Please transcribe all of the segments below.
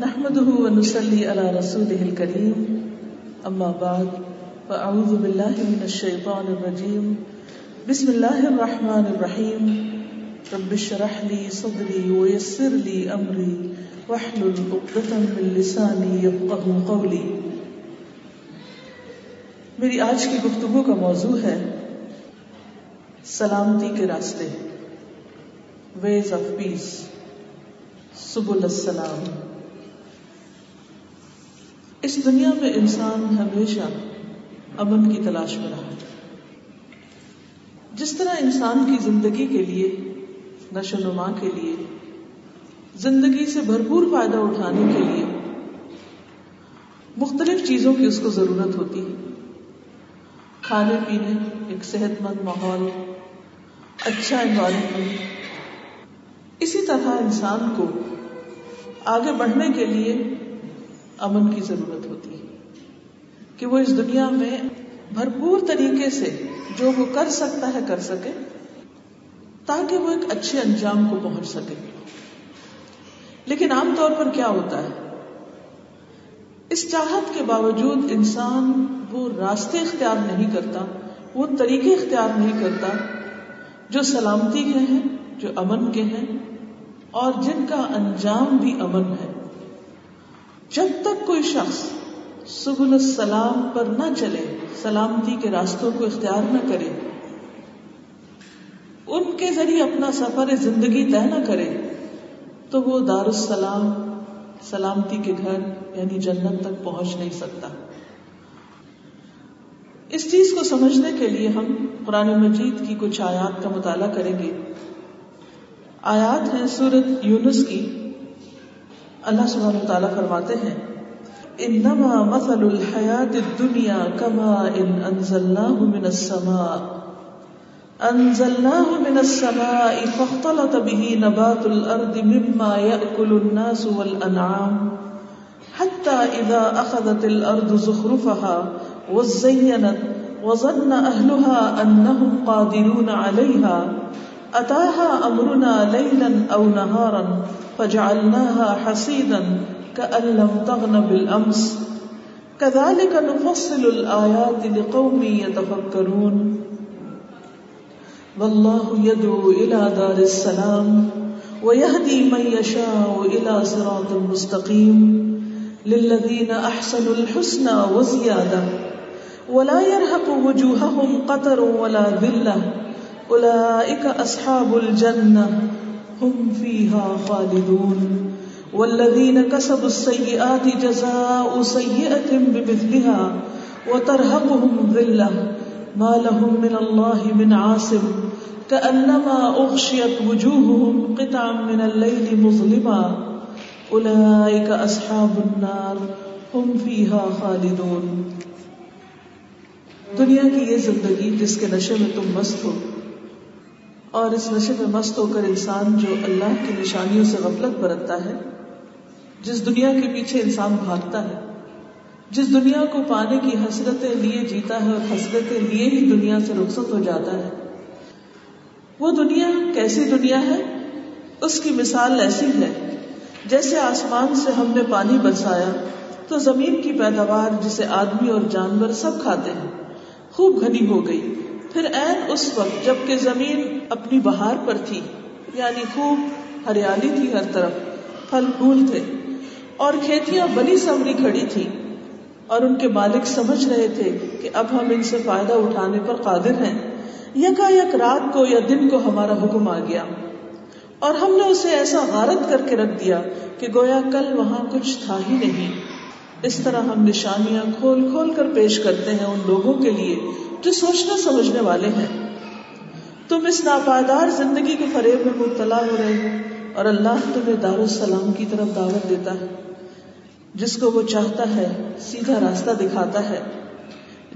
نحمده ونصلي على رسوله الكريم. أما بعد، فأعوذ بالله من الشيطان الرجيم. بسم الله الرحمن الرحيم. رب اشرح لي صدري ويسر لي أمري. واحلل عقدة من لساني يفقه قولي. میری آج کی گفتگو کا موضوع ہے سلامتی کے راستے. ویز آف پیس سبل السلام. اس دنیا میں انسان ہمیشہ امن کی تلاش میں رہا جس طرح انسان کی زندگی کے لیے، نشو نما کے لیے، زندگی سے بھرپور فائدہ اٹھانے کے لیے مختلف چیزوں کی اس کو ضرورت ہوتی ہے۔ کھانے پینے، ایک صحت مند ماحول اچھا انوائرمنٹ اسی طرح انسان کو آگے بڑھنے کے لیے امن کی ضرورت ہوتی ہے کہ وہ اس دنیا میں بھرپور طریقے سے جو وہ کر سکتا ہے کر سکے تاکہ وہ ایک اچھے انجام کو پہنچ سکے۔ لیکن عام طور پر کیا ہوتا ہے؟ اس چاہت کے باوجود انسان وہ راستے اختیار نہیں کرتا، وہ طریقے اختیار نہیں کرتا جو سلامتی کے ہیں، جو امن کے ہیں اور جن کا انجام بھی امن ہے۔ جب تک کوئی شخص سبل السلام پر نہ چلے، سلامتی کے راستوں کو اختیار نہ کرے، ان کے ذریعے اپنا سفر زندگی طے نہ کرے، تو وہ دار السلام سلامتی کے گھر یعنی جنت تک پہنچ نہیں سکتا۔ اس چیز کو سمجھنے کے لیے ہم قرآن مجید کی کچھ آیات کا مطالعہ کریں گے۔ آیات ہیں سورت یونس کی۔ اللہ سبحانہ تعالیٰ فرماتے ہیں، انما مثل الحیات الدنیا کما ان انزلناه من السماء. انزلناه من السماء فاختلط به نبات الارض مما يأكل الناس والانعام حتى اذا اخذت الارض زخرفها وزينت وظن اهلها انهم قادرون عليها اتاها امرنا ليلا او نهارا فجعلناها حسيدا كأن لم تغن بالامس كذلك نفصل الايات لقوم يتفكرون. والله يدعو الى دار السلام ويهدي من يشاء الى صراط مستقيم. للذين احسنوا الحسنى وزياده ولا يرهق وجوههم قتر ولا ذله اولئك اصحاب الجنه هم فيها خالدون والذين كسبوا السيئات جزاء سيئه بمثلها وترهقهم ذله ما لهم من الله من عاصم كانما اغشيت وجوههم قطعا من الليل مظلما اولئك اصحاب النار هم فيها خالدون دنیا کی یہ زندگی جس کے نشے میں تم مست ہو اور اس نشے میں مست ہو کر انسان جو اللہ کی نشانیوں سے غفلت برتتا ہے، جس دنیا کے پیچھے انسان بھاگتا ہے، جس دنیا کو پانے کی حسرتیں لیے جیتا ہے اور حسرتیں لیے ہی دنیا سے رخصت ہو جاتا ہے۔ وہ دنیا کیسی دنیا ہے؟ اس کی مثال ایسی ہے، جیسے آسمان سے ہم نے پانی برسایا، تو زمین کی پیداوار جسے آدمی اور جانور سب کھاتے ہیں، خوب گھنی ہو گئی۔ پھر این اس وقت جبکہ زمین اپنی بہار پر تھی یعنی خوب ہریالی تھی ہر طرف، پھل پھول تھے، اور کھیتیاں بنی سمری کھڑی تھی اور ان کے مالک سمجھ رہے تھے کہ اب ہم ان سے فائدہ اٹھانے پر قادر ہیں۔ یکا یک رات کو یا دن کو ہمارا حکم آ گیا، اور ہم نے اسے ایسا غارت کر کے رکھ دیا کہ گویا کل وہاں کچھ تھا ہی نہیں۔ اس طرح ہم نشانیاں کھول کھول کر پیش کرتے ہیں ان لوگوں کے لیے جو سوچنا سمجھنے والے ہیں۔ تم اس ناپائیدار زندگی کے فریب میں مبتلا ہو رہے ہو اور اللہ تمہیں دار السلام کی طرف دعوت دیتا ہے، جس کو وہ چاہتا ہے، سیدھا راستہ دکھاتا ہے۔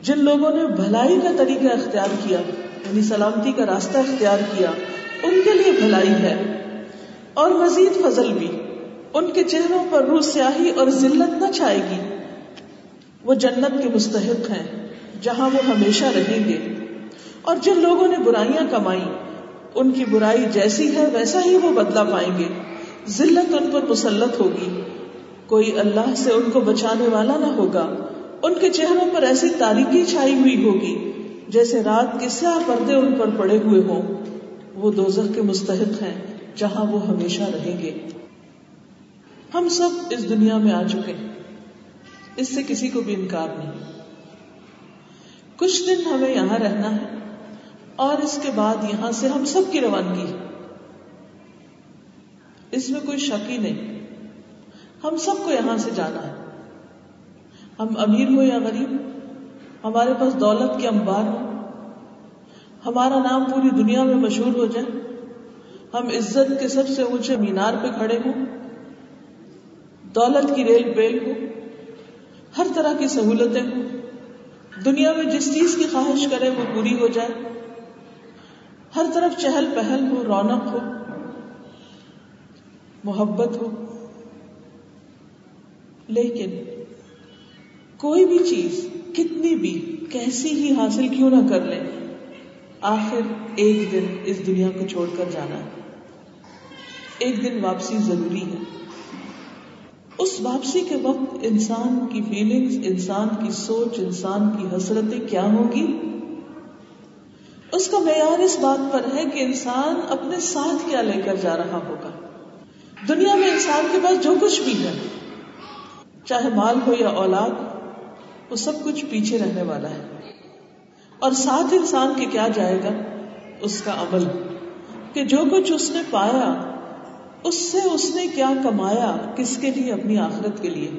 جن لوگوں نے بھلائی کا طریقہ اختیار کیا یعنی سلامتی کا راستہ اختیار کیا، ان کے لیے بھلائی ہے۔ اور مزید فضل بھی، ان کے چہروں پر روح سیاہی اور ذلت نہ چھائے گی۔ وہ جنت کے مستحق ہیں۔ جہاں وہ ہمیشہ رہیں گے۔ اور جن لوگوں نے برائیاں کمائی ان کی برائی جیسی ہے ویسا ہی وہ بدلا پائیں گے۔ ذلت ان پر مسلط ہوگی۔ کوئی اللہ سے ان کو بچانے والا نہ ہوگا۔ ان کے چہروں پر ایسی تاریخی چھائی ہوئی ہوگی جیسے رات کے سیاہ پردے ان پر پڑے ہوئے ہوں۔ وہ دوزخ کے مستحق ہیں جہاں وہ ہمیشہ رہیں گے۔ ہم سب اس دنیا میں آ چکے اس سے کسی کو بھی انکار نہیں۔ کچھ دن ہمیں یہاں رہنا ہے اور اس کے بعد یہاں سے ہم سب کی روانگی ہے۔ اس میں کوئی شک ہی نہیں۔ ہم سب کو یہاں سے جانا ہے۔ ہم امیر ہو یا غریب، ہمارے پاس دولت کے امبار ہو ہمارا نام پوری دنیا میں مشہور ہو جائے۔ ہم عزت کے سب سے اونچے مینار پہ کھڑے ہوں۔ دولت کی ریل بیل ہو ہر طرح کی سہولتیں ہوں۔ دنیا میں جس چیز کی خواہش کرے وہ پوری ہو جائے۔ ہر طرف چہل پہل ہو، رونق ہو، محبت ہو۔ لیکن کوئی بھی چیز کتنی بھی کیسی ہی حاصل کیوں نہ کر لیں آخر ایک دن اس دنیا کو چھوڑ کر جانا۔ ہے ایک دن واپسی ضروری ہے۔ اس واپسی کے وقت انسان کی فیلنگز انسان کی سوچ، انسان کی حسرتیں کیا ہوں گی؟ اس کا معیار اس بات پر ہے کہ انسان اپنے ساتھ کیا لے کر جا رہا ہوگا۔ دنیا میں انسان کے پاس جو کچھ بھی ہے، چاہے مال ہو یا اولاد، وہ سب کچھ پیچھے رہنے والا ہے۔ اور ساتھ انسان کے کیا جائے گا؟ اس کا عمل۔ کہ جو کچھ اس نے پایا اس سے اس نے کیا کمایا کس کے لیے؟ اپنی آخرت کے لیے۔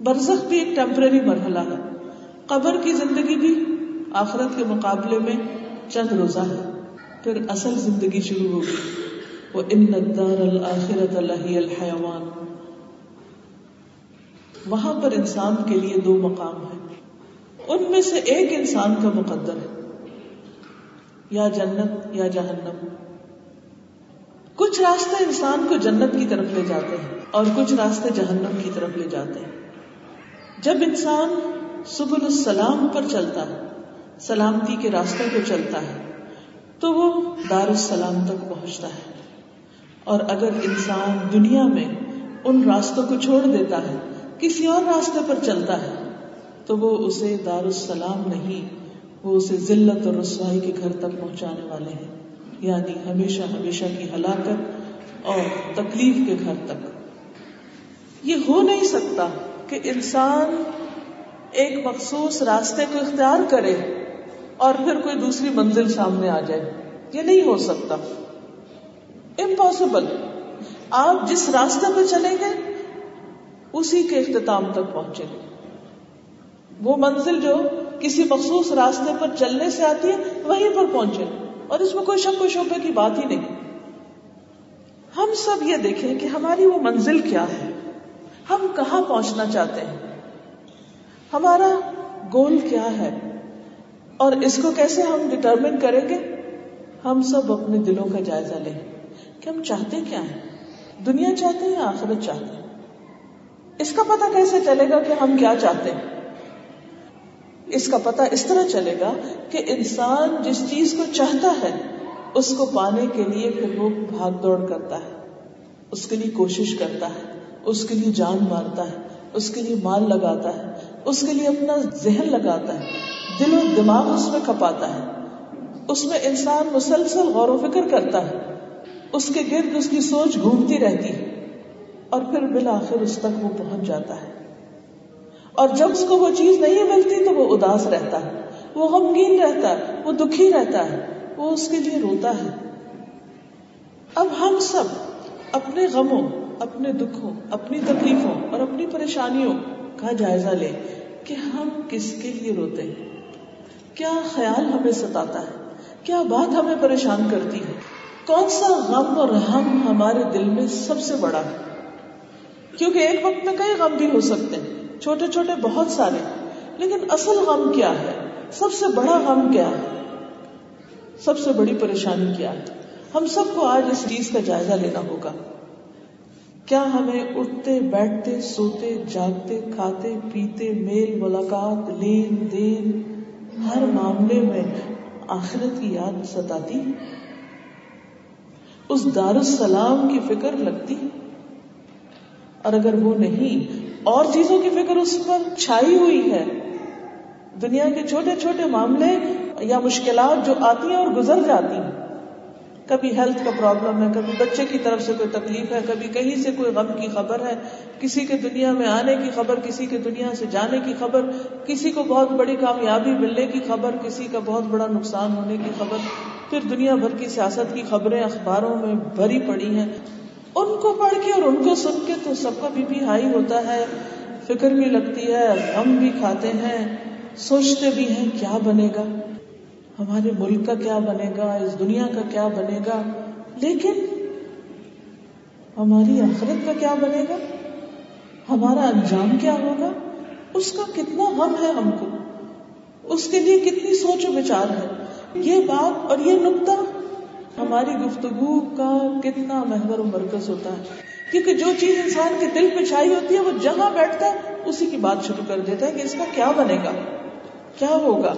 برزخ بھی ایک ٹیمپرری مرحلہ ہے۔ قبر کی زندگی بھی آخرت کے مقابلے میں چند روزہ ہے۔ پھر اصل زندگی شروع ہوگی۔ وہ ان الدار الآخرت اللہ الحیوان۔ وہاں پر انسان کے لیے دو مقام ہیں۔ ان میں سے ایک انسان کا مقدر ہے۔ یا جنت یا جہنم۔ کچھ راستے انسان کو جنت کی طرف لے جاتے ہیں اور کچھ راستے جہنم کی طرف لے جاتے ہیں۔ جب انسان سبل السلام پر چلتا ہے، سلامتی کے راستوں پہ چلتا ہے، تو وہ دار السلام تک پہنچتا ہے۔ اور اگر انسان دنیا میں ان راستوں کو چھوڑ دیتا ہے، کسی اور راستے پر چلتا ہے، تو وہ اسے دار السلام نہیں، وہ اسے ذلت اور رسوائی کے گھر تک پہنچانے والے ہیں۔ یعنی ہمیشہ ہمیشہ کی ہلاکت اور تکلیف کے گھر تک۔ یہ ہو نہیں سکتا کہ انسان ایک مخصوص راستے کو اختیار کرے اور پھر کوئی دوسری منزل سامنے آ جائے۔ یہ نہیں ہو سکتا۔ امپاسبل آپ جس راستے پہ چلیں گے، اسی کے اختتام تک پہنچے۔ وہ منزل جو کسی مخصوص راستے پر چلنے سے آتی ہے، وہیں پر پہنچے۔ اور اس میں کوئی شک و شبے کی بات ہی نہیں۔ ہم سب یہ دیکھیں کہ ہماری وہ منزل کیا ہے؟ ہم کہاں پہنچنا چاہتے ہیں؟ ہمارا گول کیا ہے؟ اور اس کو کیسے ہم ڈٹرمن کریں گے؟ ہم سب اپنے دلوں کا جائزہ لیں۔ کہ ہم چاہتے کیا ہیں؟ دنیا چاہتے ہیں یا آخرت چاہتے ہیں؟ اس کا پتہ کیسے چلے گا کہ ہم کیا چاہتے ہیں؟ اس کا پتہ اس طرح چلے گا کہ انسان جس چیز کو چاہتا ہے، اس کو پانے کے لیے پھر وہ بھاگ دوڑ کرتا ہے۔ اس کے لیے کوشش کرتا ہے، اس کے لیے جان مارتا ہے، اس کے لیے مال لگاتا ہے، اس کے لیے اپنا ذہن لگاتا ہے، دل و دماغ اس میں کھپاتا ہے۔ اس میں انسان مسلسل غور و فکر کرتا ہے۔ اس کے گرد اس کی سوچ گھومتی رہتی ہے اور پھر بالآخر اس تک وہ پہنچ جاتا ہے۔ اور جب اس کو وہ چیز نہیں ملتی تو وہ اداس رہتا ہے، وہ غمگین رہتا ہے، وہ دکھی رہتا ہے، وہ اس کے لیے روتا ہے۔ اب ہم سب اپنے غموں، اپنے دکھوں، اپنی تکلیفوں اور اپنی پریشانیوں کا جائزہ لیں کہ ہم کس کے لیے روتے ہیں۔ کیا خیال ہمیں ستاتا ہے؟ کیا بات ہمیں پریشان کرتی ہے؟ کون سا غم اور ہم ہمارے دل میں سب سے بڑا ہے؟ کیونکہ ایک وقت میں کئی غم بھی ہو سکتے ہیں۔ چھوٹے چھوٹے بہت سارے۔ لیکن اصل غم کیا ہے؟ سب سے بڑا غم کیا ہے؟ سب سے بڑی پریشانی کیا ہے؟ ہم سب کو آج اس چیز کا جائزہ لینا ہوگا۔ کیا ہمیں اٹھتے، بیٹھتے، سوتے، جاگتے، کھاتے، پیتے، میل، ملاقات، لین دین ہر معاملے میں آخرت کی یاد ستاتی؟ اس دار السلام کی فکر لگتی؟ اور اگر وہ نہیں اور چیزوں کی فکر اس پر چھائی ہوئی ہے۔ دنیا کے چھوٹے چھوٹے معاملے یا مشکلات جو آتی ہیں اور گزر جاتی ہیں۔ کبھی ہیلتھ کا پرابلم ہے، کبھی بچے کی طرف سے کوئی تکلیف ہے، کبھی کہیں سے کوئی غم کی خبر ہے۔ کسی کے دنیا میں آنے کی خبر، کسی کے دنیا سے جانے کی خبر، کسی کو بہت بڑی کامیابی ملنے کی خبر، کسی کا بہت بڑا نقصان ہونے کی خبر۔ پھر دنیا بھر کی سیاست کی خبریں اخباروں میں بھری پڑی ہیں۔ ان کو پڑھ کے اور ان کو سن کے تو سب کا بی پی ہائی ہوتا ہے، فکر بھی لگتی ہے، ہم بھی کھاتے ہیں، سوچتے بھی ہیں کیا بنے گا؟ ہمارے ملک کا کیا بنے گا؟ اس دنیا کا کیا بنے گا؟ لیکن ہماری آخرت کا کیا بنے گا؟ ہمارا انجام کیا ہوگا؟ اس کا کتنا غم ہے ہم کو؟ اس کے لیے کتنی سوچ و بچار ہے؟ یہ بات اور یہ نقطہ ہماری گفتگو کا کتنا محور و مرکز ہوتا ہے۔ کیونکہ جو چیز انسان کے دل پہ چھائی ہوتی ہے، وہ جہاں بیٹھتا ہے، اسی کی بات شروع کر دیتا ہے کہ اس کا کیا بنے گا، کیا ہوگا۔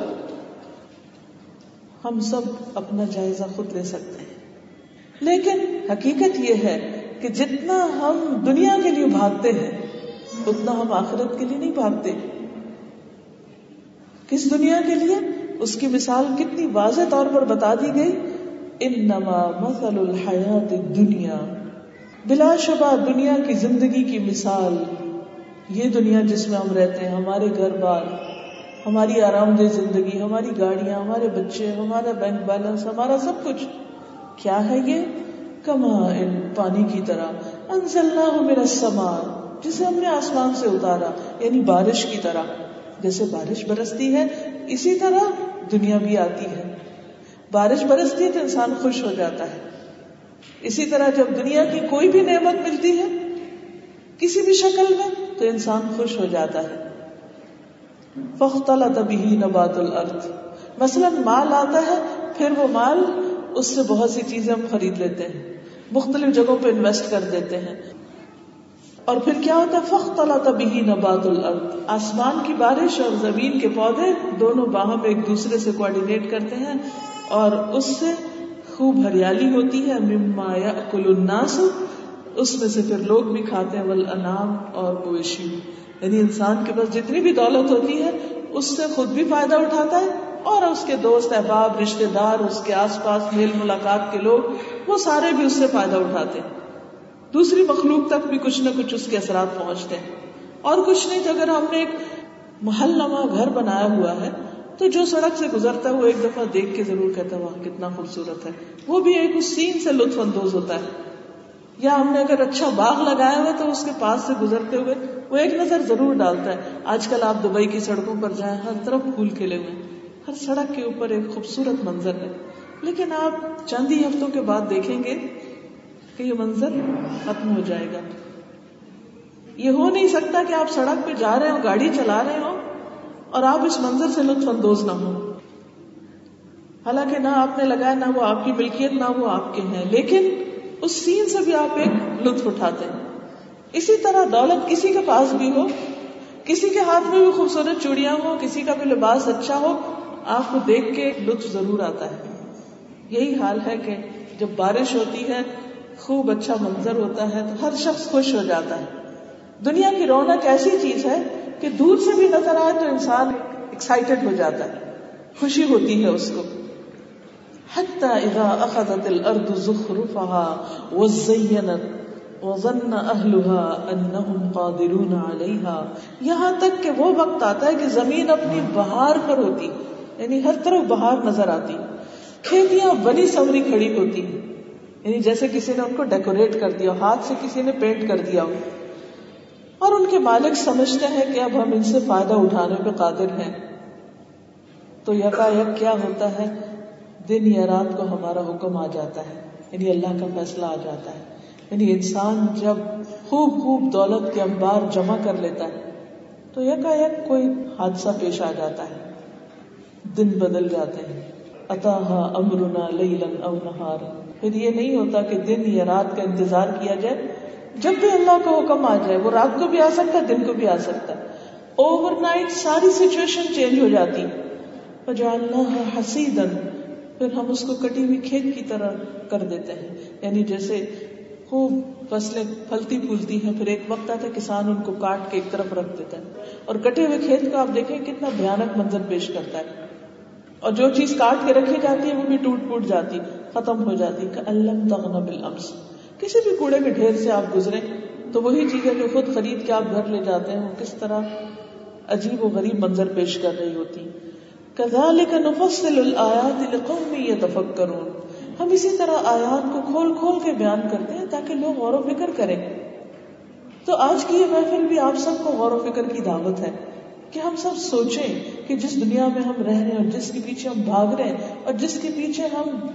ہم سب اپنا جائزہ خود لے سکتے ہیں۔ لیکن حقیقت یہ ہے کہ جتنا ہم دنیا کے لیے بھاگتے ہیں، اتنا ہم آخرت کے لیے نہیں بھاگتے۔ کس دنیا کے لیے؟ اس کی مثال کتنی واضح طور پر بتا دی گئی۔ انما مثل الحیات دنیا بلا شبہ دنیا کی زندگی کی مثال۔ یہ دنیا جس میں ہم رہتے ہیں، ہمارے گھر بار، ہماری آرام دہ زندگی، ہماری گاڑیاں، ہمارے بچے، ہمارا بینک بیلنس، ہمارا سب کچھ۔ کیا ہے یہ؟ کما ان، پانی کی طرح۔ انزلنا ہو میرا سمان جسے ہم نے آسمان سے اتارا یعنی بارش کی طرح۔ جیسے بارش برستی ہے، اسی طرح دنیا بھی آتی ہے۔ بارش برستی ہے تو انسان خوش ہو جاتا ہے۔ اسی طرح جب دنیا کی کوئی بھی نعمت ملتی ہے، کسی بھی شکل میں، تو انسان خوش ہو جاتا ہے۔ فخلا تبھی نبات الارض۔ مثلا مال آتا ہے، پھر وہ مال اس سے بہت سی چیزیں ہم خرید لیتے ہیں، مختلف جگہوں پہ انویسٹ کر دیتے ہیں۔ اور پھر کیا ہوتا ہے؟ فخ تلا تبھی نبات الارض۔ آسمان کی بارش اور زمین کے پودے دونوں باہم ایک دوسرے سے کوآڈینیٹ کرتے ہیں۔ اور اس سے خوب ہریالی ہوتی ہے، مما کل الناس۔ اس میں سے پھر لوگ بھی کھاتے ہیں ول انام اور مویشی۔ یعنی انسان کے پاس جتنی بھی دولت ہوتی ہے، اس سے خود بھی فائدہ اٹھاتا ہے اور اس کے دوست، احباب رشتے دار، اس کے آس پاس میل ملاقات کے لوگ، وہ سارے بھی اس سے فائدہ اٹھاتے ہیں۔ دوسری مخلوق تک بھی کچھ نہ کچھ اس کے اثرات پہنچتے ہیں۔ اور کچھ نہیں تو اگر ہم نے ایک محل نما گھر بنایا ہوا ہے تو جو سڑک سے گزرتا ہے وہ ایک دفعہ دیکھ کے ضرور کہتا ہے وہاں کتنا خوبصورت ہے۔ وہ بھی ایک اس سین سے لطف اندوز ہوتا ہے۔ یا ہم نے اگر اچھا باغ لگایا ہوا تو اس کے پاس سے گزرتے ہوئے وہ ایک نظر ضرور ڈالتا ہے۔ آج کل آپ دبئی کی سڑکوں پر جائیں، ہر طرف پھول کھلے ہوئے ہر سڑک کے اوپر ایک خوبصورت منظر ہے۔ لیکن آپ چند ہی ہفتوں کے بعد دیکھیں گے کہ یہ منظر ختم ہو جائے گا۔ یہ ہو نہیں سکتا کہ آپ سڑک پہ جا رہے ہو گاڑی چلا رہے ہو اور آپ اس منظر سے لطف اندوز نہ ہو حالانکہ نہ آپ نے لگایا نہ وہ آپ کی ملکیت، نہ وہ آپ کے ہیں، لیکن اس سین سے بھی آپ ایک لطف اٹھاتے ہیں۔ اسی طرح دولت کسی کے پاس بھی ہو، کسی کے ہاتھ میں بھی خوبصورت چوڑیاں ہو کسی کا بھی لباس اچھا ہو، آپ کو دیکھ کے لطف ضرور آتا ہے۔ یہی حال ہے کہ جب بارش ہوتی ہے، خوب اچھا منظر ہوتا ہے، تو ہر شخص خوش ہو جاتا ہے۔ دنیا کی رونق ایسی چیز ہے کہ دور سے بھی نظر آئے تو انسان ایکسائٹیڈ ہو جاتا ہے، خوشی ہوتی ہے اس کو۔ حتى اذا اخذت الارض زخرفها وزينت وظن اهلها انهم قادرون عليها یہاں تک کہ وہ وقت آتا ہے کہ زمین اپنی بہار پر ہوتی یعنی ہر طرف بہار نظر آتی۔ کھیتیاں بنی سمری کھڑی ہوتی یعنی جیسے کسی نے ان کو ڈیکوریٹ کر دیا، ہاتھ سے کسی نے پینٹ کر دیا۔ ہو اور ان کے مالک سمجھتے ہیں کہ اب ہم ان سے فائدہ اٹھانے پہ قادر ہیں۔ تو یکا یک کیا ہوتا ہے؟ دن یا رات کو ہمارا حکم آ جاتا ہے۔ یعنی اللہ کا فیصلہ آ جاتا ہے۔ یعنی انسان جب خوب خوب دولت کے انبار جمع کر لیتا ہے، تو یکا یک کوئی حادثہ پیش آ جاتا ہے۔ دن بدل جاتے ہیں۔ اتاحا امرنا لیلن او نہار پھر یہ نہیں ہوتا کہ دن یا رات کا انتظار کیا جائے۔ جب بھی اللہ کا حکم آ جائے، وہ رات کو بھی آ سکتا ہے، دن کو بھی آ سکتا ہے۔ اوور نائٹ ساری سچویشن چینج ہو جاتی۔ اللہ حسیدن پھر ہم اس کو کٹی ہوئی کھیت کی طرح کر دیتے ہیں۔ یعنی جیسے خوب فصلیں پھلتی پھولتی ہیں، پھر ایک وقت آتا ہے کسان ان کو کاٹ کے ایک طرف رکھ دیتا ہے اور کٹے ہوئے کھیت کو آپ دیکھیں، کتنا بھیانک منظر پیش کرتا ہے۔ اور جو چیز کاٹ کے رکھی جاتی ہے وہ بھی ٹوٹ پوٹ جاتی، ختم ہو جاتی، کہ اللہ تغنا بالامس۔ کسی بھی کوڑے کے ڈھیر سے آپ گزرے تو وہی چیزیں جو خود خرید کے آپ گھر لے جاتے ہیں، وہ کس طرح عجیب و غریب منظر پیش کر رہی ہوتی۔ كذلك نفصل الآيات لقوم يتفكرون ہم اسی طرح آیات کو کھول کھول کے بیان کرتے ہیں تاکہ لوگ غور و فکر کریں۔ تو آج کی یہ محفل بھی آپ سب کو غور و فکر کی دعوت ہے۔ کہ ہم سب سوچیں کہ جس دنیا میں ہم رہ رہے ہیں اور جس کے پیچھے ہم بھاگ رہے ہیں اور جس کے پیچھے ہم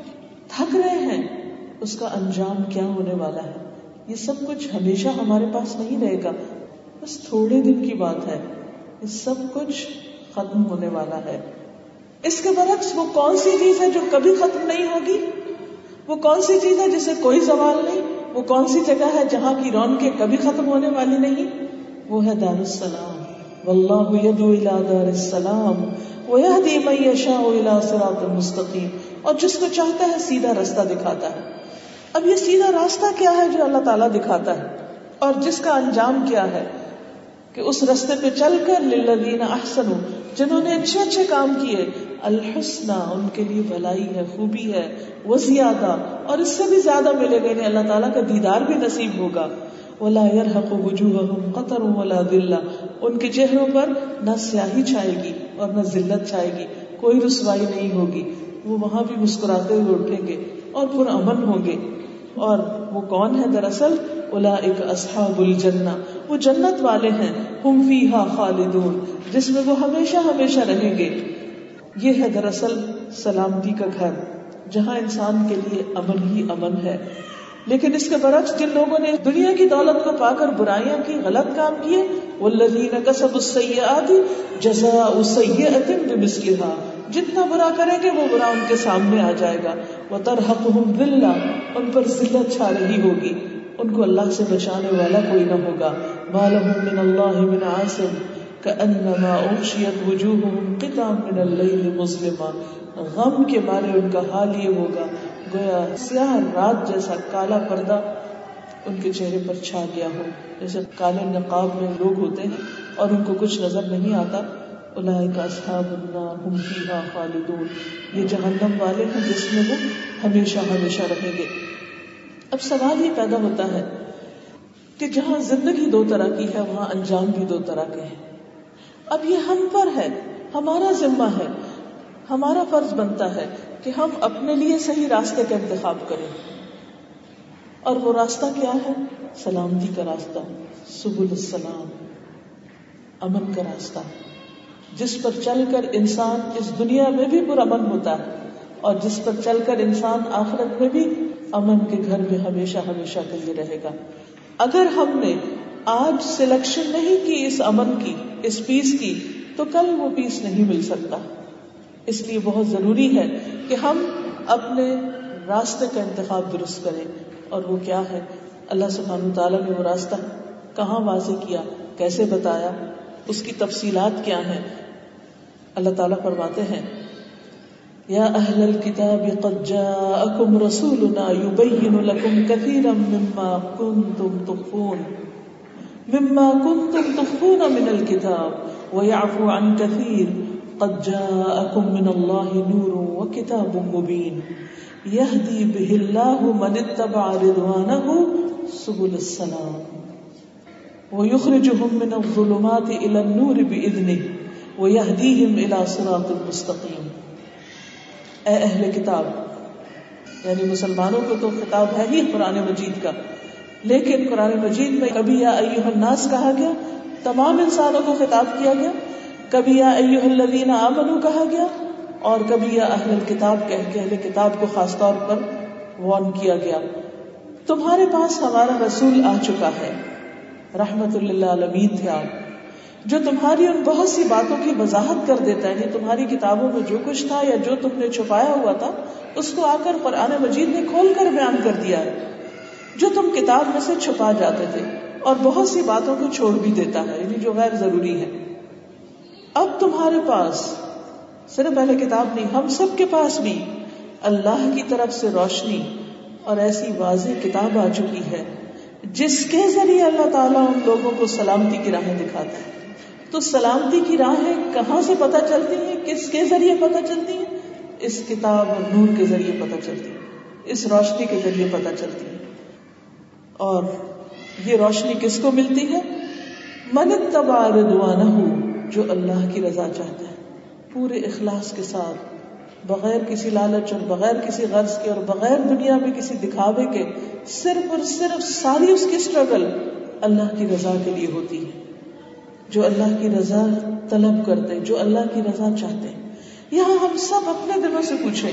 تھک رہے ہیں، اس کا انجام کیا ہونے والا ہے؟ یہ سب کچھ ہمیشہ ہمارے پاس نہیں رہے گا۔ بس تھوڑے دن کی بات ہے۔ یہ سب کچھ ختم ہونے والا ہے۔ اس کے برعکس وہ کون سی چیز ہے جو کبھی ختم نہیں ہوگی؟ وہ کون سی چیز ہے جسے کوئی سوال نہیں؟ وہ کون سی جگہ ہے جہاں کی رونقیں کبھی ختم ہونے والی نہیں؟ وہ ہے دار السلام واللہ یدعو الى دار السلام ویہدی من یشاء الى صراط مستقیم اور جس کو چاہتا ہے سیدھا راستہ دکھاتا ہے۔ اب یہ سیدھا راستہ کیا ہے جو اللہ تعالیٰ دکھاتا ہے؟ اور جس کا انجام کیا ہے؟ کہ اس رستے پہ چل کر للذین احسنوا، جنہوں نے اچھے اچھے کام کیے، الحسنہ ان کے لیے بھلائی ہے، خوبی ہے وہ زیادہ اور اس سے بھی زیادہ ملے گا انہیں اللہ تعالیٰ کا دیدار بھی نصیب ہوگا۔ ولا يرهق وجوههم قطر ولا ذلہ ان کے چہروں پر نہ سیاہی چھائے گی اور نہ ذلت چھائے گی، کوئی رسوائی نہیں ہوگی۔ وہ وہاں بھی مسکراتے ہوئے اٹھیں گے اور پر امن ہوں گے۔ اور وہ کون ہے دراصل؟ اولئک اصحاب الجنہ۔ وہ جنت والے ہیں، ہم فیہا خالدون، جس میں وہ ہمیشہ ہمیشہ رہیں گے۔ یہ ہے دراصل سلامتی کا گھر، جہاں انسان کے لیے امن ہی امن ہے۔ لیکن اس کے برعکس جن لوگوں نے دنیا کی دولت کو پا کر برائیاں کی، غلط کام کیے، والذین کسبوا السیئات جزاء سیئۃ بمثلها جتنا برا کریں گے، وہ برا ان کے سامنے آ جائے گا۔ وترهقهم ذلہ ان پر ذلت چھا رہی ہوگی۔ ان کو اللہ سے بچانے والا کوئی نہ ہوگا۔ ما لهم من اللہ من عاصم، كأنما اغشيت وجوههم قطعا من الليل مظلما۔ غم کے بارے ان کا حال یہ ہوگا۔ گویا سیاہ رات جیسا کالا پردہ ان کے چہرے پر چھا گیا ہو۔ جیسے کالے نقاب میں لوگ ہوتے ہیں اور ان کو کچھ نظر نہیں آتا۔ اصحاب النار هم فيها خالدون۔ یہ جہنم والے ہیں جس میں وہ ہمیشہ ہمیشہ رہیں گے۔ اب سوال یہ پیدا ہوتا ہے کہ جہاں زندگی دو طرح کی ہے، وہاں انجام بھی دو طرح کے ہیں۔ اب یہ ہم پر ہے، ہمارا ذمہ ہے۔ ہمارا فرض بنتا ہے کہ ہم اپنے لیے صحیح راستے کا انتخاب کریں۔ اور وہ راستہ کیا ہے؟ سلامتی کا راستہ، سبل السلام، امن کا راستہ۔ جس پر چل کر انسان اس دنیا میں بھی پر امن ہوتا ہے، اور جس پر چل کر انسان آخرت میں بھی امن کے گھر میں ہمیشہ ہمیشہ کے لیے رہے گا۔ اگر ہم نے آج سلیکشن نہیں کی اس امن کی، اس پیس کی، تو کل وہ پیس نہیں مل سکتا۔ اس لیے بہت ضروری ہے کہ ہم اپنے راستے کا انتخاب درست کریں۔ اور وہ کیا ہے؟ اللہ سبحانہ تعالیٰ نے وہ راستہ کہاں واضح کیا، کیسے بتایا، اس کی تفصیلات کیا ہیں؟ اللہ تعالیٰ فرماتے ہیں، یا اہل الكتاب قد جاءکم رسولنا یبین لکم کثیرا مما کنتم تخفون۔ مما کنتم تخفون من الكتاب ویعفو عن کثیر۔ قد جاءكم من الله نور وكتاب مبين. يهدي به الله من اتبع رضوانه سبل السلام. ويخرجهم من الظلمات إلى النور بإذنه ويهديهم إلى صراط المستقيم. اے اہل کتاب یعنی مسلمانوں کو تو خطاب ہے ہی قرآن مجید کا، لیکن قرآن مجید میں کبھی یا ایوہ الناس کہا گیا، تمام انسانوں کو خطاب کیا گیا کبھی یا ایوہ الذین آمنو کہا گیا اور کبھی یا اہل الكتاب کہہ کے اہل کتاب کو خاص طور پر وارن کیا گیا۔ تمہارے پاس ہمارا رسول آ چکا ہے۔ رحمت اللہ علمین تھے آپ۔ جو تمہاری ان بہت سی باتوں کی وضاحت کر دیتا ہے یعنی تمہاری کتابوں میں جو کچھ تھا یا جو تم نے چھپایا ہوا تھا، اس کو آ کر قرآن مجید نے کھول کر بیان کر دیا ہے۔ جو تم کتاب میں سے چھپا جاتے تھے اور بہت سی باتوں کو چھوڑ بھی دیتا ہے یعنی جو غیر ضروری ہے۔ اب تمہارے پاس صرف پہلے کتاب نہیں، ہم سب کے پاس بھی اللہ کی طرف سے روشنی اور ایسی واضح کتاب آ چکی ہے، جس کے ذریعے اللہ تعالیٰ ان لوگوں کو سلامتی کی راہیں دکھاتا ہے۔ تو سلامتی کی راہیں کہاں سے پتہ چلتی ہیں؟ کس کے ذریعے پتہ چلتی ہیں؟ اس کتاب اور نور کے ذریعے پتہ چلتی ہے اس روشنی کے ذریعے پتہ چلتی ہے اور یہ روشنی کس کو ملتی ہے؟ من تبا رضوانہ جو اللہ کی رضا چاہتا ہے۔ پورے اخلاص کے ساتھ، بغیر کسی لالچ اور بغیر کسی غرض کے اور بغیر دنیا میں کسی دکھاوے کے، صرف اور صرف ساری اس کی اسٹرگل اللہ کی رضا کے لیے ہوتی ہے۔ جو اللہ کی رضا طلب کرتے، جو اللہ کی رضا چاہتے۔ یہاں ہم سب اپنے دلوں سے پوچھیں،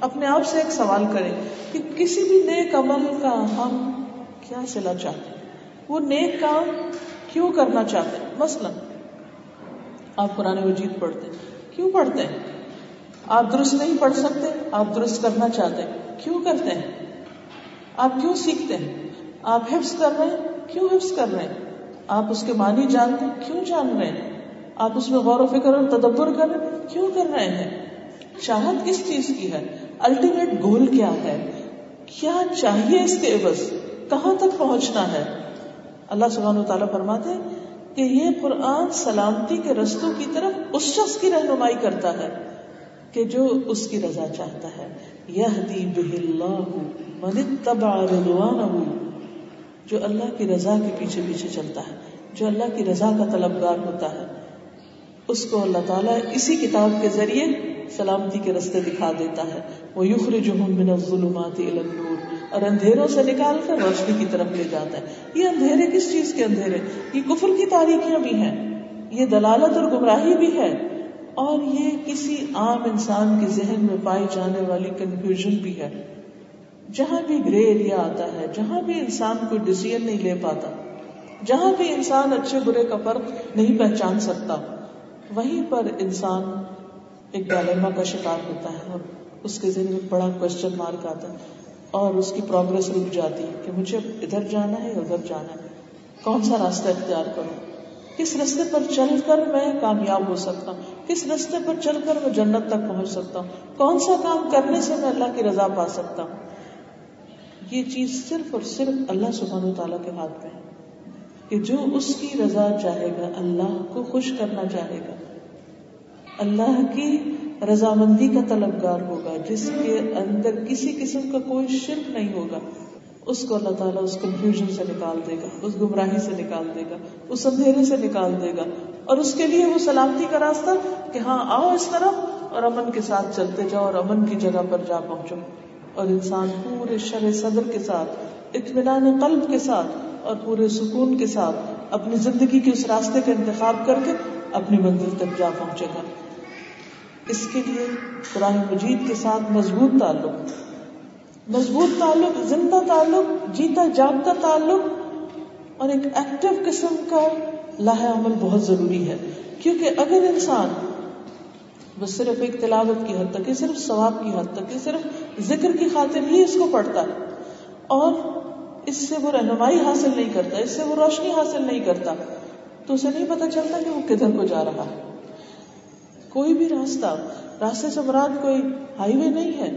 اپنے آپ سے ایک سوال کریں کہ کسی بھی نیک عمل کا ہم کیا سلا چاہتے؟ ہیں وہ نیک کام کیوں کرنا چاہتے؟ ہیں مثلا آپ قرآن مجید پڑھتے ہیں۔ کیوں پڑھتے ہیں؟ آپ درست نہیں پڑھ سکتے، آپ درست کرنا چاہتے ہیں۔ کیوں کرتے ہیں؟ آپ کیوں سیکھتے ہیں؟ آپ حفظ کر رہے ہیں؟ کیوں حفظ کر رہے ہیں؟ آپ اس کے معنی جانتے ہیں؟ کیوں جان رہے ہیں؟ آپ اس میں غور و فکر اور تدبر کر رہے ہیں؟ کیوں کر رہے ہیں؟ چاہت کس چیز کی ہے؟ الٹیمیٹ گول کیا ہے؟ کیا چاہیے اس کے عوض؟ کہاں تک پہنچنا ہے؟ اللہ سبحانہ و تعالیٰ فرماتے کہ یہ قرآن سلامتی کے رستوں کی طرف اس شخص کی رہنمائی کرتا ہے کہ جو اس کی رضا چاہتا ہے۔ جو اللہ کی رضا کے پیچھے پیچھے چلتا ہے، جو اللہ کی رضا کا طلبگار ہوتا ہے۔ اس کو اللہ تعالیٰ اسی کتاب کے ذریعے سلامتی کے رستے دکھا دیتا ہے۔ وہ یخر جو الظلمات الى النور۔ اور اندھیروں سے نکال کر روشنی کی طرف لے جاتا ہے۔ یہ اندھیرے کس چیز کے اندھیرے؟ یہ کفر کی تاریخیاں بھی ہیں، یہ دلالت اور گمراہی بھی ہے، اور یہ کسی عام انسان کے ذہن میں پائی جانے والی کنفیوژن بھی ہے۔ جہاں بھی گرے ایریا آتا ہے، جہاں بھی انسان کوئی ڈسیزن نہیں لے پاتا، جہاں بھی انسان اچھے برے کا فرق نہیں پہچان سکتا، وہیں پر انسان ایک ڈائلما کا شکار ہوتا ہے اور اس کے ذہن میں بڑا کوشچن مارک آتا ہے۔ اور اس کی پروگرس رک جاتی ہے کہ مجھے ادھر جانا ہے ادھر جانا ہے۔ کون سا راستہ اختیار کروں؟ کس رستے پر چل کر میں کامیاب ہو سکتا ہوں؟ کس رستے پر چل کر میں جنت تک پہنچ سکتا ہوں؟ کون سا کام کرنے سے میں اللہ کی رضا پا سکتا ہوں؟ یہ چیز صرف اور صرف اللہ سبحانہ و تعالیٰ کے ہاتھ میں ہے کہ جو اس کی رضا چاہے گا، اللہ کو خوش کرنا چاہے گا۔ اللہ کی رضامندی کا طلبگار ہوگا، جس کے اندر کسی قسم کا کوئی شرک نہیں ہوگا، اس کو اللہ تعالیٰ اس کنفیوژن سے نکال دے گا، اس گمراہی سے نکال دے گا، اس اندھیرے سے نکال دے گا۔ اور اس کے لیے وہ سلامتی کا راستہ کہ ہاں آؤ اس طرف اور امن کے ساتھ چلتے جاؤ اور امن کی جگہ پر جا پہنچو۔ اور انسان پورے شر صدر کے ساتھ، اطمینان قلب کے ساتھ اور پورے سکون کے ساتھ اپنی زندگی کے اس راستے کا انتخاب کر کے اپنی منزل تک جا پہنچے گا۔ اس کے لیے قرآن مجید کے ساتھ مضبوط تعلق۔ مضبوط تعلق، زندہ تعلق، جیتا جاگتا تعلق اور ایک ایکٹیو قسم کا لاہ عمل بہت ضروری ہے۔ کیونکہ اگر انسان وہ صرف ایک تلاوت کی حد تک یا صرف ثواب کی حد تک یا صرف ذکر کی خاطر ہی اس کو پڑھتا ہے اور اس سے وہ رہنمائی حاصل نہیں کرتا، اس سے وہ روشنی حاصل نہیں کرتا، تو اسے نہیں پتا چلتا کہ وہ کدھر کو جا رہا ہے۔ کوئی بھی راستہ، راستے سے مراد کوئی ہائی وے نہیں ہے۔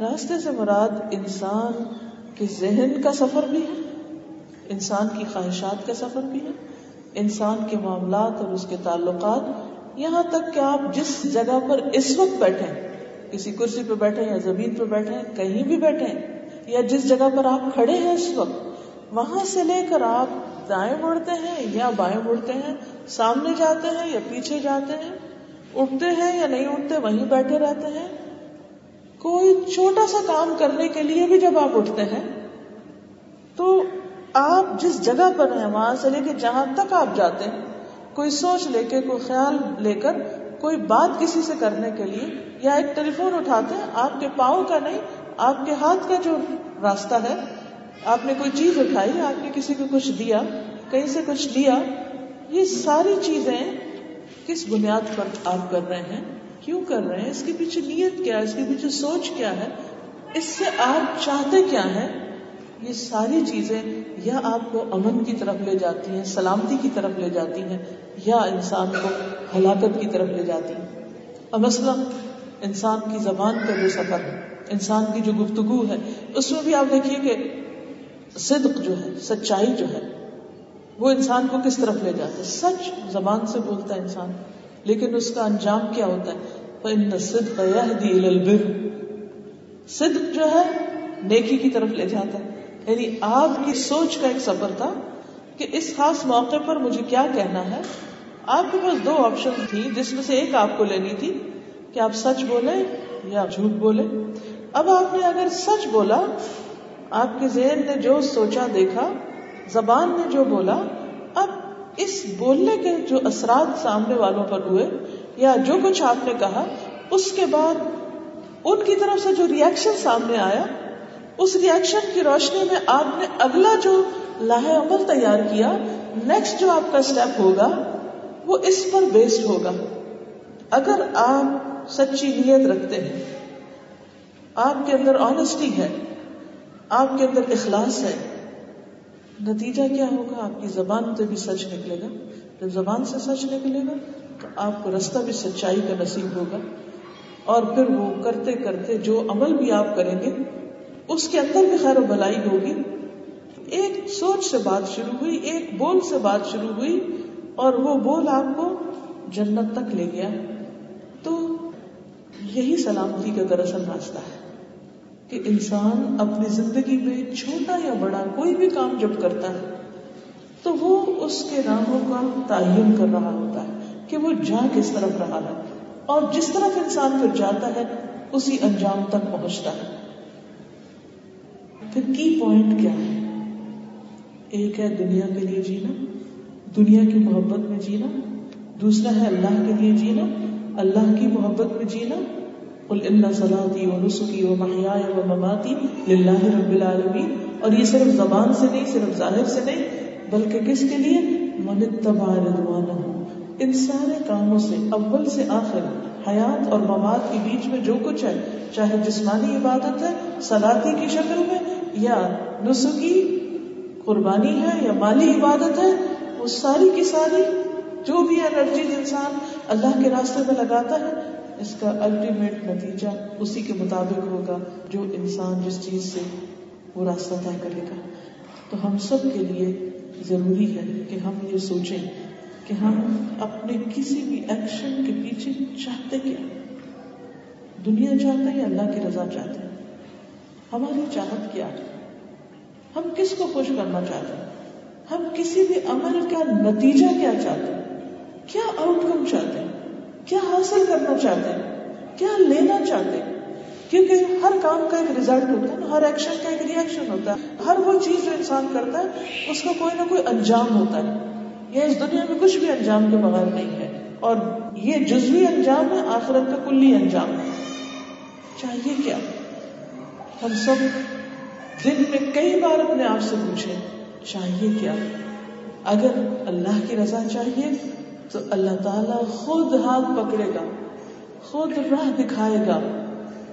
راستے سے مراد انسان کے ذہن کا سفر بھی ہے، انسان کی خواہشات کا سفر بھی ہے، انسان کے معاملات اور اس کے تعلقات۔ یہاں تک کہ آپ جس جگہ پر اس وقت بیٹھے کسی کرسی پہ بیٹھے یا زمین پہ بیٹھے کہیں بھی بیٹھے یا جس جگہ پر آپ کھڑے ہیں اس وقت، وہاں سے لے کر آپ دائیں مڑتے ہیں یا بائیں مڑتے ہیں، سامنے جاتے ہیں یا پیچھے جاتے ہیں اٹھتے ہیں یا نہیں اٹھتے، وہیں بیٹھے رہتے ہیں۔ کوئی چھوٹا سا کام کرنے کے لیے بھی جب آپ اٹھتے ہیں، تو آپ جس جگہ پر ہیں، وہاں سے لے کے جہاں تک آپ جاتے ہیں، کوئی سوچ لے کے، کوئی خیال لے کر، کوئی بات کسی سے کرنے کے لیے یا ایک ٹیلی فون اٹھاتے ہیں، آپ کے پاؤں کا نہیں، آپ کے ہاتھ کا جو راستہ ہے، آپ نے کوئی چیز اٹھائی، آپ نے کسی کو کچھ دیا، کہیں سے کچھ لیا یہ ساری چیزیں کس بنیاد پر آپ کر رہے ہیں؟ کیوں کر رہے ہیں؟ اس کے پیچھے نیت کیا ہے؟ اس کے پیچھے سوچ کیا ہے؟ اس سے آپ چاہتے کیا ہیں؟ یہ ساری چیزیں یا آپ کو امن کی طرف لے جاتی ہیں، سلامتی کی طرف لے جاتی ہیں، یا انسان کو ہلاکت کی طرف لے جاتی ہیں۔ اور مثلا انسان کی زبان کا جو سفر ہے، انسان کی جو گفتگو ہے، اس میں بھی آپ دیکھیے کہ صدق جو ہے، سچائی جو ہے وہ انسان کو کس طرف لے جاتا ہے؟ سچ زبان سے بولتا ہے انسان۔ لیکن اس کا انجام کیا ہوتا ہے؟ صدق البر۔ صدق جو ہے، نیکی کی طرف لے جاتا ہے۔ یعنی آپ کی سوچ کا ایک سفر تھا کہ اس خاص موقع پر مجھے کیا کہنا ہے۔ آپ کے پاس دو آپشن تھی، جس میں سے ایک آپ کو لینی تھی کہ آپ سچ بولے یا جھوٹ بولے اب آپ نے اگر سچ بولا، آپ کے ذہن نے جو سوچا، دیکھا زبان نے جو بولا، اب اس بولنے کے جو اثرات سامنے والوں پر ہوئے یا جو کچھ آپ نے کہا، اس کے بعد ان کی طرف سے جو ریئیکشن سامنے آیا، اس ریئیکشن کی روشنی میں آپ نے اگلا جو لاہ عمل تیار کیا نیکسٹ جو آپ کا اسٹیپ ہوگا، وہ اس پر بیسڈ ہوگا۔ اگر آپ سچی نیت رکھتے ہیں، آپ کے اندر آنےسٹی ہے، آپ کے اندر اخلاص ہے نتیجہ کیا ہوگا؟ آپ کی زبان سے بھی سچ نکلے گا۔ جب زبان سے سچ نکلے گا، تو آپ کو رستہ بھی سچائی کا نصیب ہوگا۔ اور پھر وہ کرتے کرتے جو عمل بھی آپ کریں گے، اس کے اندر بھی خیر و بلائی ہوگی۔ ایک سوچ سے بات شروع ہوئی، ایک بول سے بات شروع ہوئی، اور وہ بول آپ کو جنت تک لے گیا۔ تو یہی سلامتی کا دراصل راستہ ہے۔ کہ انسان اپنی زندگی میں چھوٹا یا بڑا کوئی بھی کام جب کرتا ہے، تو وہ اس کے راہوں کا تعین کر رہا ہوتا ہے کہ وہ جا کس طرف رہا ہے۔ اور جس طرف انسان پھر جاتا ہے، اسی انجام تک پہنچتا ہے۔ پھر کی پوائنٹ کیا ہے؟ ایک ہے دنیا کے لیے جینا، دنیا کی محبت میں جینا، دوسرا ہے اللہ کے لیے جینا، اللہ کی محبت میں جینا قل ان صلاتی و نسخی و محیا و مماتی للہ رب العالمین اور یہ صرف زبان سے نہیں، صرف ظاہر سے نہیں، بلکہ کس کے لیے؟ من تبا رضوانہ۔ ان سارے کاموں سے، اول سے آخر، حیات اور مماد کے بیچ میں جو کچھ ہے، چاہے جسمانی عبادت ہے سلاتی کی شکل میں، یا نسخی قربانی ہے، یا مالی عبادت ہے، وہ ساری کی ساری جو بھی انرجی انسان اللہ کے راستے میں لگاتا ہے اس کا الٹیمیٹ نتیجہ اسی کے مطابق ہوگا جو انسان جس چیز سے وہ راستہ طے کرے گا۔ تو ہم سب کے لیے ضروری ہے کہ ہم یہ سوچیں کہ ہم اپنے کسی بھی ایکشن کے پیچھے چاہتے کیا۔ دنیا چاہتے ہیں اللہ کی رضا چاہتے ہیں ہماری چاہت کیا ہے؟ ہم کس کو خوش کرنا چاہتے ہیں؟ ہم کسی بھی عمل کا نتیجہ کیا چاہتے ہیں؟ کیا آؤٹ کم چاہتے ہیں؟ کیا حاصل کرنا چاہتے ہیں؟ کیا لینا چاہتے ہیں؟ کیونکہ ہر کام کا ایک ریزلٹ ہوتا ہے، ہر ایکشن کا ایک ریئیکشن ہوتا ہے۔ ہر وہ چیز جو انسان کرتا ہے، اس کا کوئی نہ کوئی انجام ہوتا ہے۔ یہ اس دنیا میں کچھ بھی انجام کے بغیر نہیں ہے۔ اور یہ جزوی انجام ہے، آخرت کا کلی انجام ہے۔ چاہیے کیا؟ ہم سب دن میں کئی بار اپنے آپ سے پوچھیں، چاہیے کیا؟ اگر اللہ کی رضا چاہیے تو اللہ تعالیٰ خود ہاتھ پکڑے گا، خود راہ دکھائے گا،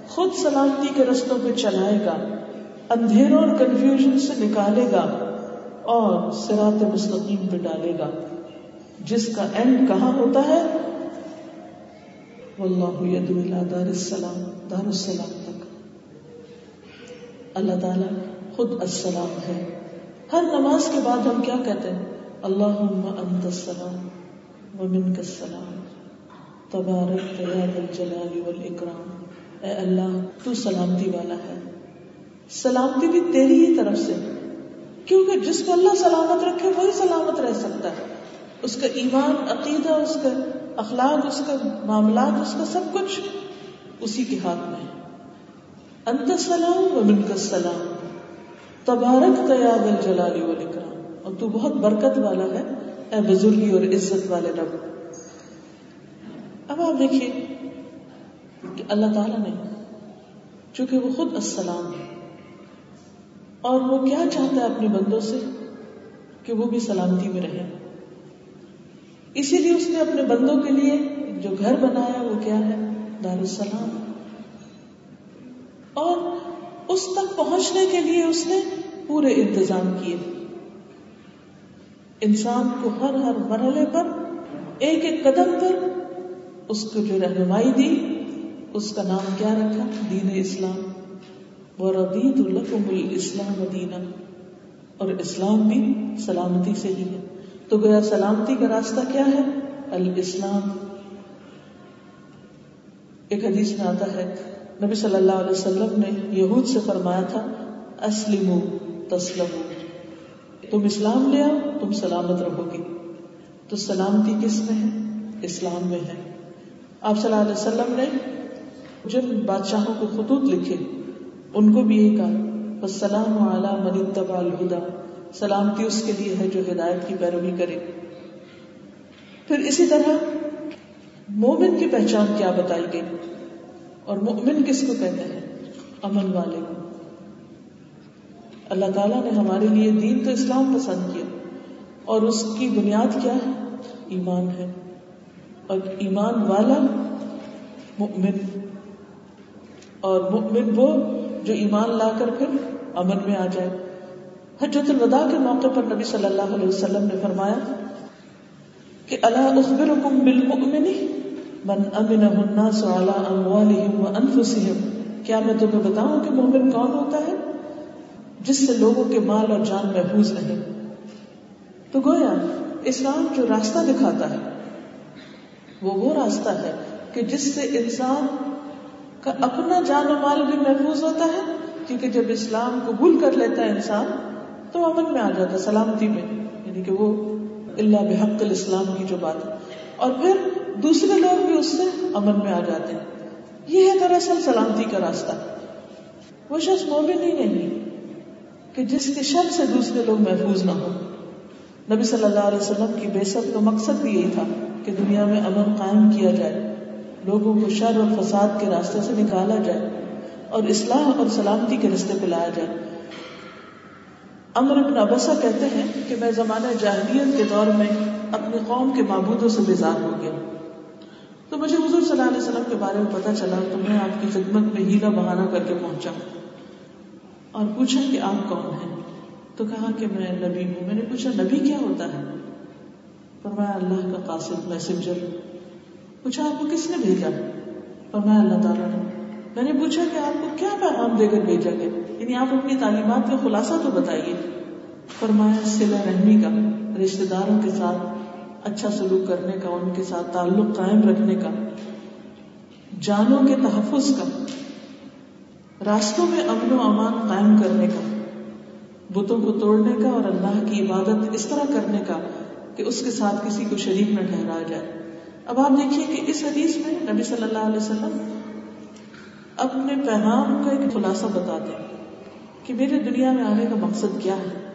خود سلامتی کے رستوں پہ چلائے گا، اندھیروں اور کنفیوژن سے نکالے گا اور سرات مستقیم پہ ڈالے گا۔ جس کا اینڈ کہاں ہوتا ہے؟ واللہ یدو دار السلام دار السلام تک۔ اللہ تعالیٰ خود السلام ہے۔ ہر نماز کے بعد ہم کیا کہتے ہیں؟ اللہ انت السلام۔ ومن کا السلام. تبارک یا الجلال والاکرام. اے اللہ، تو سلامتی والا ہے. سلامتی بھی تیری ہی طرف سے. کیونکہ جس کو اللہ سلامت رکھے، وہی سلامت رہ سکتا ہے. اس کا ایمان، عقیدہ، اس کا اخلاق، اس کا معاملات، اس کا سب کچھ اسی کے ہاتھ میں ہے. انت سلام و من کا سلام تبارک تیاد الجلال والاکرام. اور تو بہت برکت والا ہے. اے بزرگی اور عزت والے رب۔ اب آپ دیکھیے کہ اللہ تعالیٰ نے، چونکہ وہ خود السلام ہے، اور وہ کیا چاہتا ہے اپنے بندوں سے؟ کہ وہ بھی سلامتی میں رہے۔ اسی لیے اس نے اپنے بندوں کے لیے جو گھر بنایا، وہ کیا ہے؟ دار السلام اور اس تک پہنچنے کے لیے اس نے پورے انتظام کیے۔ انسان کو ہر ہر مرحلے پر ایک ایک قدم پر اس کو جو رہنمائی دی، اس کا نام کیا رکھا؟ دین اسلام۔ وہ ردیت القم الاسلام دینا اور اسلام بھی سلامتی سے ہی ہے۔ تو گویا سلامتی کا راستہ کیا ہے؟ الاسلام۔ ایک حدیث میں آتا ہے، نبی صلی اللہ علیہ وسلم نے یہود سے فرمایا تھا اسلم تسلم تم اسلام لے آؤ، تم سلامت رہو گی تو سلامتی کس میں ہے؟ اسلام میں ہے۔ آپ صلی اللہ علیہ وسلم نے جن بادشاہوں کو خطوط لکھے، ان کو بھی یہ کہا السلام علی من اتبع الہدا سلامتی اس کے لیے ہے جو ہدایت کی پیروی کرے۔ پھر اسی طرح مومن کی پہچان کیا بتائی گئی اور مومن کس کو کہتے ہیں؟ امن والے کو۔ اللہ تعالیٰ نے ہمارے لیے دین تو اسلام پسند کیا اور اس کی بنیاد کیا ہے؟ ایمان ہے۔ اور ایمان والا مؤمن، اور مؤمن وہ جو ایمان لا کر پھر امن میں آ جائے۔ حجت الوداع کے موقع پر نبی صلی اللہ علیہ وسلم نے فرمایا کہ اللہ اخبرکم بالمؤمن من امن الناس على اموالهم وانفسهم۔ کیا میں تمہیں بتاؤں کہ مومن کون ہوتا ہے؟ جس سے لوگوں کے مال اور جان محفوظ رہے۔ تو گویا، اسلام جو راستہ دکھاتا ہے، وہ وہ راستہ ہے کہ جس سے انسان کا اپنا جان و مال بھی محفوظ ہوتا ہے، کیونکہ جب اسلام قبول کر لیتا ہے انسان، تو امن میں آ جاتا ہے، سلامتی میں یعنی کہ وہ اللہ بحق الاسلام کی جو بات۔ ہے اور پھر دوسرے لوگ بھی اس سے امن میں آ جاتے ہیں۔ یہ ہے دراصل سلامتی کا راستہ۔ وہ شخص مومن ہی نہیں۔ کہ جس کے شر سے دوسرے لوگ محفوظ نہ ہو نبی صلی اللہ علیہ وسلم کی بے سب کا مقصد بھی یہی تھا کہ دنیا میں امن قائم کیا جائے، لوگوں کو شر اور فساد کے راستے سے نکالا جائے اور اصلاح اور سلامتی کے راستے پہ لایا جائے۔ امر ابن ابسا کہتے ہیں کہ میں زمانہ جاہلیت کے دور میں اپنی قوم کے معبودوں سے بیزار ہو گیا۔ تو مجھے حضور صلی اللہ علیہ وسلم کے بارے میں پتا چلا تو میں آپ کی خدمت میں ہیلا بہانہ کر کے پہنچا۔ اور پوچھا کہ آپ کون ہیں؟ تو کہا کہ میں نبی ہوں۔ میں نے پوچھا، نبی کیا ہوتا ہے؟ فرمایا، اللہ کا قاصد میسنجر پوچھا، آپ کو کس نے بھیجا؟ فرمایا، اللہ تعالیٰ نے۔ میں نے پوچھا کہ آپ کو کیا پیغام دے کر بھیجا گیا؟ یعنی آپ اپنی تعلیمات کا خلاصہ تو بتائیے۔ فرمایا سلا رحمی کا رشتے داروں کے ساتھ اچھا سلوک کرنے کا، ان کے ساتھ تعلق قائم رکھنے کا، جانوں کے تحفظ کا۔ راستوں میں امن و امان قائم کرنے کا، بتوں کو توڑنے کا اور اللہ کی عبادت اس طرح کرنے کا کہ اس کے ساتھ کسی کو شریک نہ ٹھہرایا جائے۔ اب آپ دیکھیے کہ اس حدیث میں نبی صلی اللہ علیہ وسلم اپنے پیغام کا ایک خلاصہ بتاتے ہیں کہ میرے دنیا میں آنے کا مقصد کیا ہے۔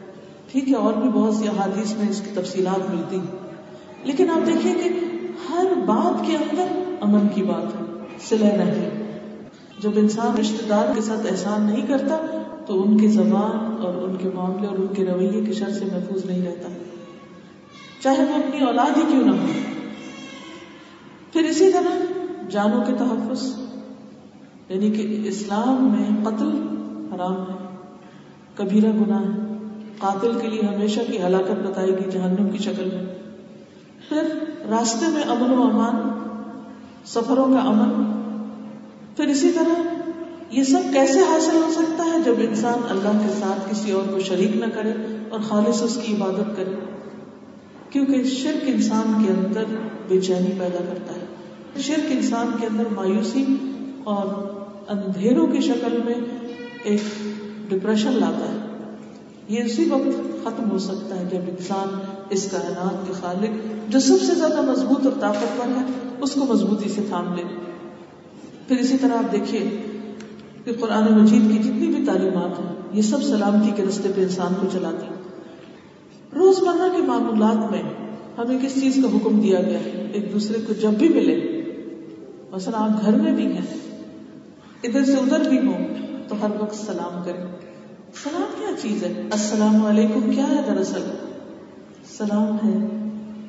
ٹھیک ہے، اور بھی بہت سی احادیث میں اس کی تفصیلات ملتی ہیں۔ لیکن آپ دیکھیے کہ ہر بات کے اندر امن کی بات ہے، سلح نہیں۔ جب انسان رشتے دار کے ساتھ احسان نہیں کرتا، تو ان کی زبان اور ان کے معاملے اور ان کے رویے کی شر سے محفوظ نہیں رہتا۔ چاہے وہ اپنی اولاد ہی کیوں نہ ہو۔ پھر اسی طرح جانوں کے تحفظ یعنی کہ اسلام میں قتل حرام ہے، کبیرہ گناہ ہے، قاتل کے لیے ہمیشہ کی ہلاکت بتائے گی جہنم کی شکل میں۔ پھر راستے میں امن و امان، سفروں کا امن پھر اسی طرح یہ سب کیسے حاصل ہو سکتا ہے جب انسان اللہ کے ساتھ کسی اور کو شریک نہ کرے اور خالص اس کی عبادت کرے؟ کیونکہ شرک انسان کے اندر بے چینی پیدا کرتا ہے۔ شرک انسان کے اندر مایوسی اور اندھیروں کی شکل میں ایک ڈپریشن لاتا ہے۔ یہ اسی وقت ختم ہو سکتا ہے جب انسان اس کائنات کے خالق جو سب سے زیادہ مضبوط اور طاقتور ہے، اس کو مضبوطی سے تھام لے۔ پھر اسی طرح آپ دیکھیے کہ قرآن مجید کی جتنی بھی تعلیمات ہیں، یہ سب سلامتی کے رستے پہ انسان کو چلاتی روز مرہ کے معمولات میں ہمیں کس چیز کا حکم دیا گیا؟ ہے ایک دوسرے کو جب بھی ملے، مثلا آپ گھر میں بھی ہیں، ادھر سے ادھر بھی ہوں، تو ہر وقت سلام کریں۔ سلام کیا چیز ہے؟ السلام علیکم، کیا ہے دراصل؟ سلام ہے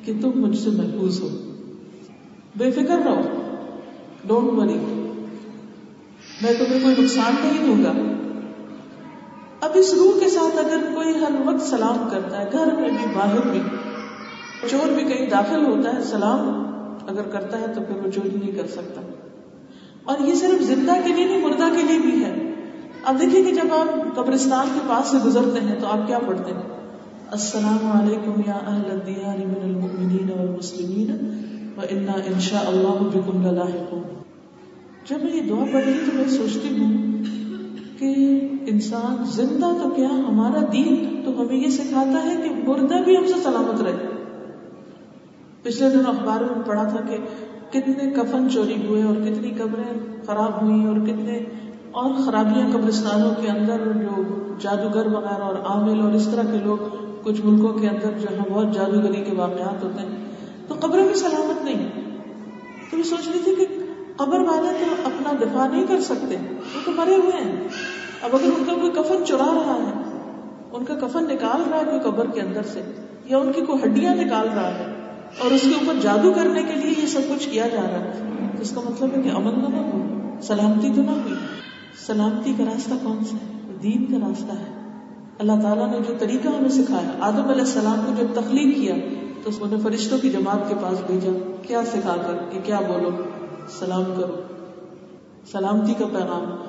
کہ تم مجھ سے محفوظ ہو۔ بے فکر رہو۔ ڈونٹ وری میں تمہیں کوئی نقصان نہیں دوں گا؟ اب اس روح کے ساتھ اگر کوئی ہر وقت سلام کرتا ہے، گھر میں بھی، باہر بھی، چور بھی کہیں داخل ہوتا ہے، سلام اگر کرتا ہے تو پھر وہ چوری نہیں کر سکتا۔ اور یہ صرف زندہ کے لیے نہیں، مردہ کے لیے بھی ہے۔ اب دیکھیے کہ جب آپ قبرستان کے پاس سے گزرتے ہیں تو آپ کیا پڑھتے ہیں؟ السلام علیکم یا اہل الدیار من المؤمنین والمسلمین، و انا انشاء اللہ بکم للاحقون۔ جب میں یہ دعا پڑھ رہی تو میں سوچتی ہوں کہ انسان زندہ تو کیا ہمارا دین تو ہمیں یہ سکھاتا ہے کہ مردہ بھی ہم سے سلامت رہے۔ پچھلے دن اخبار میں پڑھا تھا کہ کتنے کفن چوری ہوئے اور کتنی قبریں خراب ہوئی اور کتنے اور خرابیاں قبرستانوں کے اندر جو جادوگر وغیرہ اور عامل اور اس طرح کے لوگ کچھ ملکوں کے اندر جہاں بہت جادوگری کے واقعات ہوتے ہیں۔ تو قبریں بھی سلامت نہیں تو میں سوچ رہی تھی کہ قبر والے تو اپنا دفاع نہیں کر سکتے، وہ تو مرے ہوئے ہیں۔ اب اگر ان کا کوئی کفن چرا رہا ہے، ان کا کفن نکال رہا ہے کوئی قبر کے اندر سے، یا ان کی کوئی ہڈیاں نکال رہا ہے، اور اس کے اوپر جادو کرنے کے لیے یہ سب کچھ کیا جا رہا ہے اس کا مطلب ہے کہ امن تو نہ ہوئی، سلامتی تو نہ ہوئی۔ سلامتی کا راستہ کون سا ہے؟ دین کا راستہ ہے۔ اللہ تعالیٰ نے جو طریقہ ہمیں سکھایا، آدم علیہ السلام کو جب تخلیق کیا، تو اس نے فرشتوں کی جماعت کے پاس بھیجا، کیا سکھا کر کہ کیا بولو؟ سلام کرو۔ سلامتی کا پیغام۔